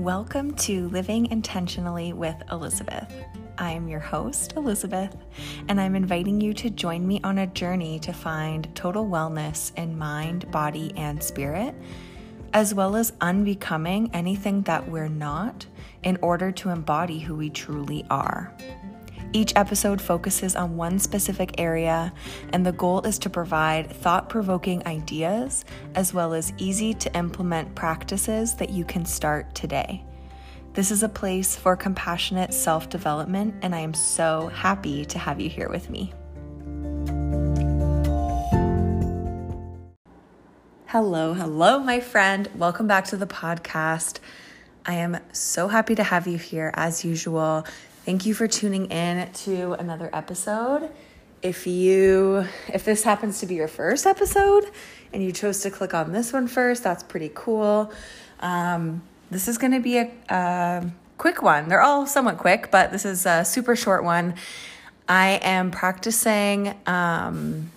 Welcome to Living Intentionally with Elizabeth. I am your host, Elizabeth, and I'm inviting you to join me on a journey to find total wellness in mind, body, and spirit, as well as unbecoming anything that we're not in order to embody who we truly are. Each episode focuses on one specific area, and the goal is to provide thought provoking ideas as well as easy to implement practices that you can start today. This is a place for compassionate self development, and I am so happy to have you here with me. Hello, hello, my friend. Welcome back to the podcast. I am so happy to have you here as usual. Thank you for tuning in to another episode. If you if this happens to be your first episode and you chose to click on this one first, that's pretty cool. Um, this is going to be a, a quick one. They're all somewhat quick, but this is a super short one. I am practicing um,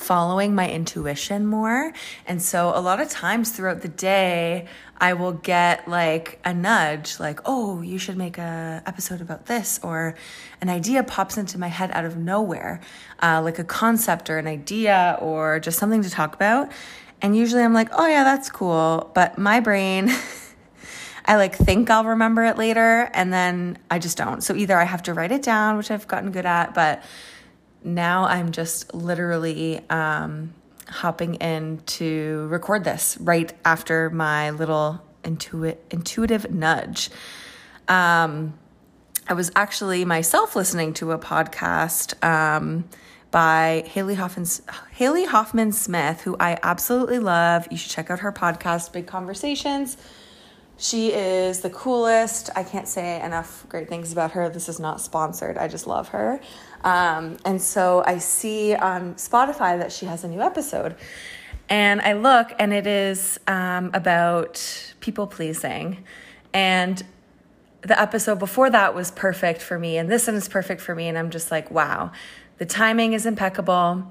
following my intuition more. And so a lot of times throughout the day, I will get like a nudge, like, oh, you should make a episode about this, or an idea pops into my head out of nowhere, uh, like a concept or an idea or just something to talk about. And usually I'm like, oh yeah, that's cool. But my brain, I like think I'll remember it later and then I just don't. So either I have to write it down, which I've gotten good at, but now I'm just literally um, hopping in to record this right after my little intuit, intuitive nudge. Um, I was actually myself listening to a podcast um, by Haley Hoffman, Haley Hoffman Smith, who I absolutely love. You should check out her podcast, Big Conversations. She is the coolest. I can't say enough great things about her. This is not sponsored. I just love her. Um, and so I see on Spotify that she has a new episode. And I look, and it is um, about people pleasing. And the episode before that was perfect for me, and this one is perfect for me. And I'm just like, wow, the timing is impeccable.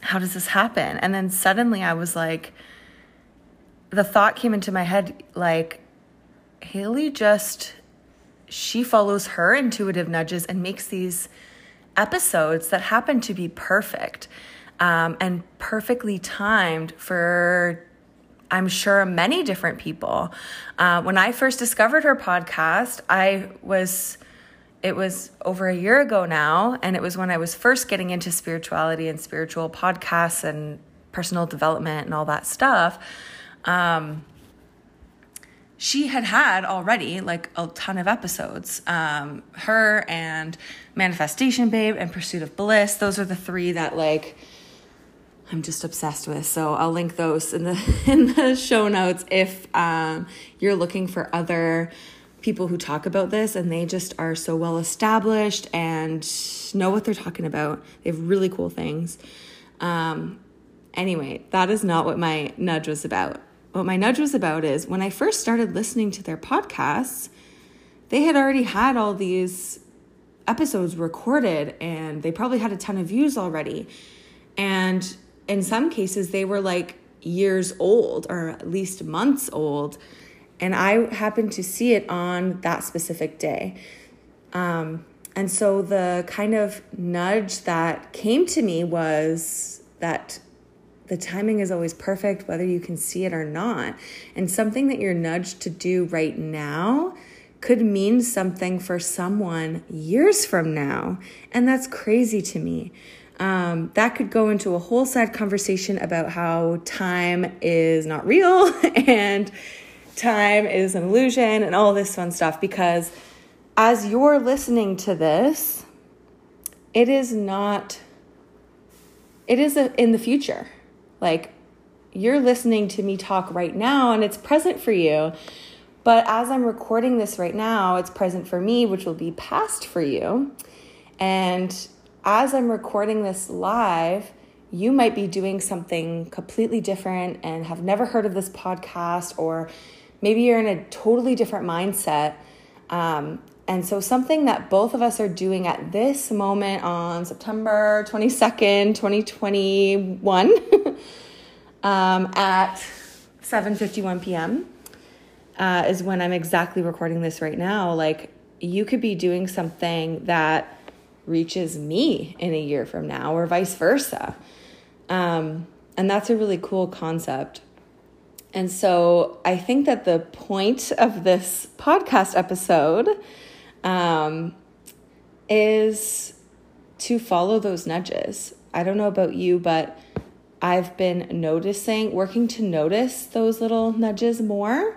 How does this happen? And then suddenly I was like, the thought came into my head like, Haley just, she follows her intuitive nudges and makes these episodes that happen to be perfect um, and perfectly timed for I'm sure many different people. Uh, when I first discovered her podcast, I was, it was over a year ago now, and it was when I was first getting into spirituality and spiritual podcasts and personal development and all that stuff. Um, she had had already like a ton of episodes. Um, her and Manifestation Babe and Pursuit of Bliss. Those are the three that like I'm just obsessed with. So I'll link those in the in the show notes if um, you're looking for other people who talk about this and they just are so well established and know what they're talking about. They have really cool things. Um, anyway, that is not what my nudge was about what my nudge was about is when I first started listening to their podcasts, they had already had all these episodes recorded and they probably had a ton of views already. And in some cases, they were like years old or at least months old. And I happened to see it on that specific day. Um, and so the kind of nudge that came to me was that the timing is always perfect, whether you can see it or not. And something that you're nudged to do right now could mean something for someone years from now. And that's crazy to me. Um, that could go into a whole side conversation about how time is not real and time is an illusion and all this fun stuff. Because as you're listening to this, it is not, it is a, in the future like you're listening to me talk right now and it's present for you. But as I'm recording this right now, it's present for me, which will be past for you. And as I'm recording this live, you might be doing something completely different and have never heard of this podcast, or maybe you're in a totally different mindset. Um, and so, something that both of us are doing at this moment on September 22nd, 2021, um, at 7:51 p.m. uh, is when I'm exactly recording this right now. Like, you could be doing something that reaches me in a year from now, or vice versa. Um, and that's a really cool concept. And so I think that the point of this podcast episode um, is to follow those nudges. I don't know about you, but I've been noticing, working to notice those little nudges more.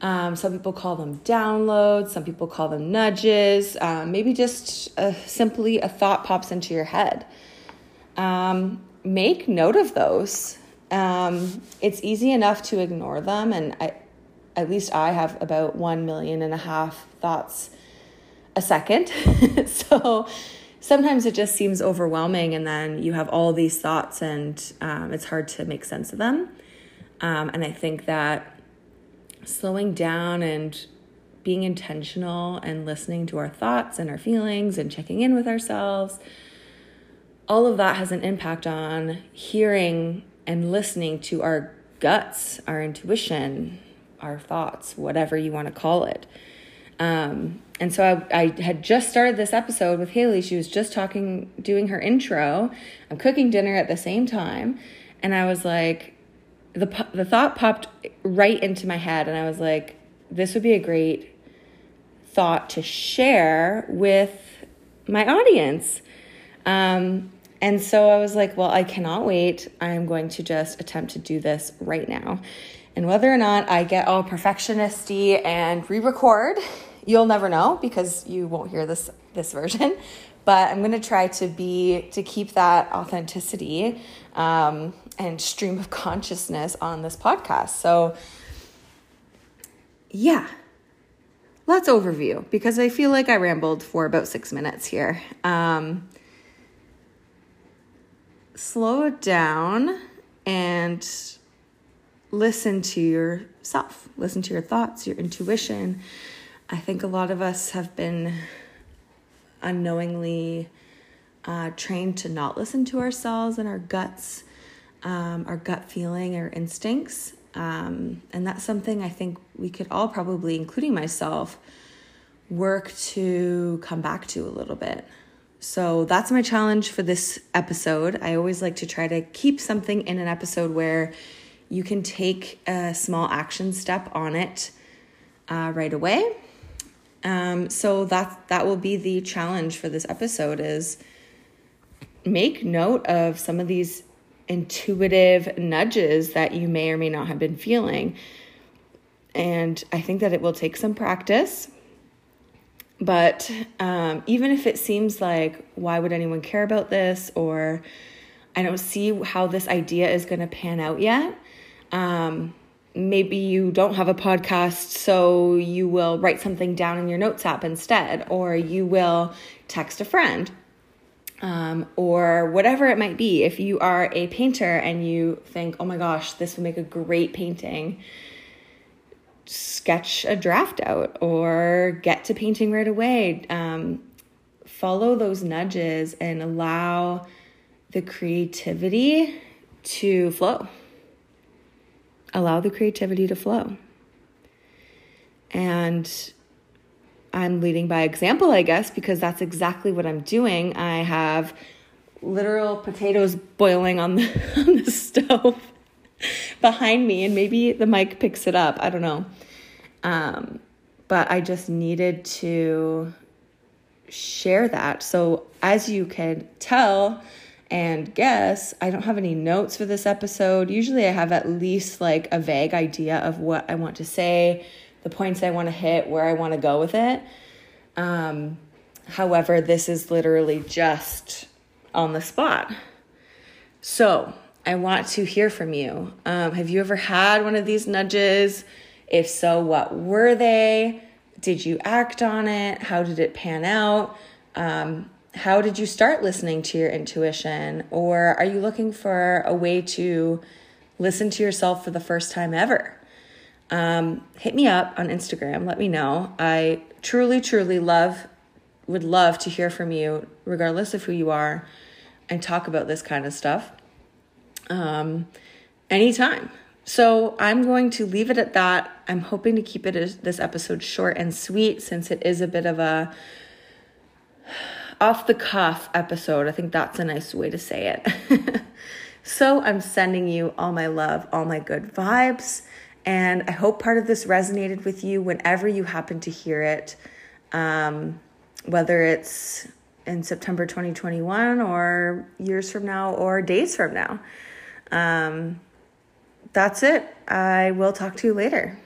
Um, some people call them downloads, some people call them nudges. Um, maybe just a, simply a thought pops into your head. Um, make note of those. Um, it's easy enough to ignore them, and I, at least I have about one million and a half thoughts a second. so sometimes it just seems overwhelming, and then you have all these thoughts, and um, it's hard to make sense of them. Um, and I think that slowing down and being intentional and listening to our thoughts and our feelings and checking in with ourselves, all of that has an impact on hearing and listening to our guts, our intuition, our thoughts, whatever you want to call it. Um, and so I, I, had just started this episode with Haley. She was just talking, doing her intro. I'm cooking dinner at the same time. And I was like, the, the thought popped right into my head. And I was like, this would be a great thought to share with my audience. Um, and so I was like, well, I cannot wait. I am going to just attempt to do this right now. And whether or not I get all perfectionisty and re-record, you'll never know because you won't hear this this version. But I'm going to try to be to keep that authenticity um, and stream of consciousness on this podcast. So, yeah, let's overview because I feel like I rambled for about six minutes here. Um, slow down and listen to yourself, listen to your thoughts, your intuition. I think a lot of us have been unknowingly uh, trained to not listen to ourselves and our guts, um, our gut feeling, our instincts. Um, and that's something I think we could all probably, including myself, work to come back to a little bit. So that's my challenge for this episode. I always like to try to keep something in an episode where you can take a small action step on it uh, right away. Um, so that that will be the challenge for this episode is make note of some of these intuitive nudges that you may or may not have been feeling. And I think that it will take some practice but um, even if it seems like, why would anyone care about this? Or I don't see how this idea is going to pan out yet. Um, maybe you don't have a podcast, so you will write something down in your notes app instead, or you will text a friend. Um, or whatever it might be. If you are a painter and you think, oh my gosh, this would make a great painting, sketch a draft out or get to painting right away. Um, follow those nudges and allow the creativity to flow. Allow the creativity to flow. And I'm leading by example, I guess, because that's exactly what I'm doing. I have literal potatoes boiling on the, on the stove behind me, and maybe the mic picks it up. I don't know. Um, but I just needed to share that. So, as you can tell and guess, I don't have any notes for this episode. Usually, I have at least like a vague idea of what I want to say, the points I want to hit, where I want to go with it. Um, however, this is literally just on the spot. So, I want to hear from you. Um, have you ever had one of these nudges? If so, what were they? Did you act on it? How did it pan out? Um, how did you start listening to your intuition? Or are you looking for a way to listen to yourself for the first time ever? Um, hit me up on Instagram. Let me know. I truly, truly love, would love to hear from you, regardless of who you are, and talk about this kind of stuff um, anytime. So I'm going to leave it at that. I'm hoping to keep it this episode short and sweet since it is a bit of a off the cuff episode. I think that's a nice way to say it. so I'm sending you all my love, all my good vibes. And I hope part of this resonated with you whenever you happen to hear it, um, whether it's in September 2021 or years from now or days from now. Um, that's it. I will talk to you later.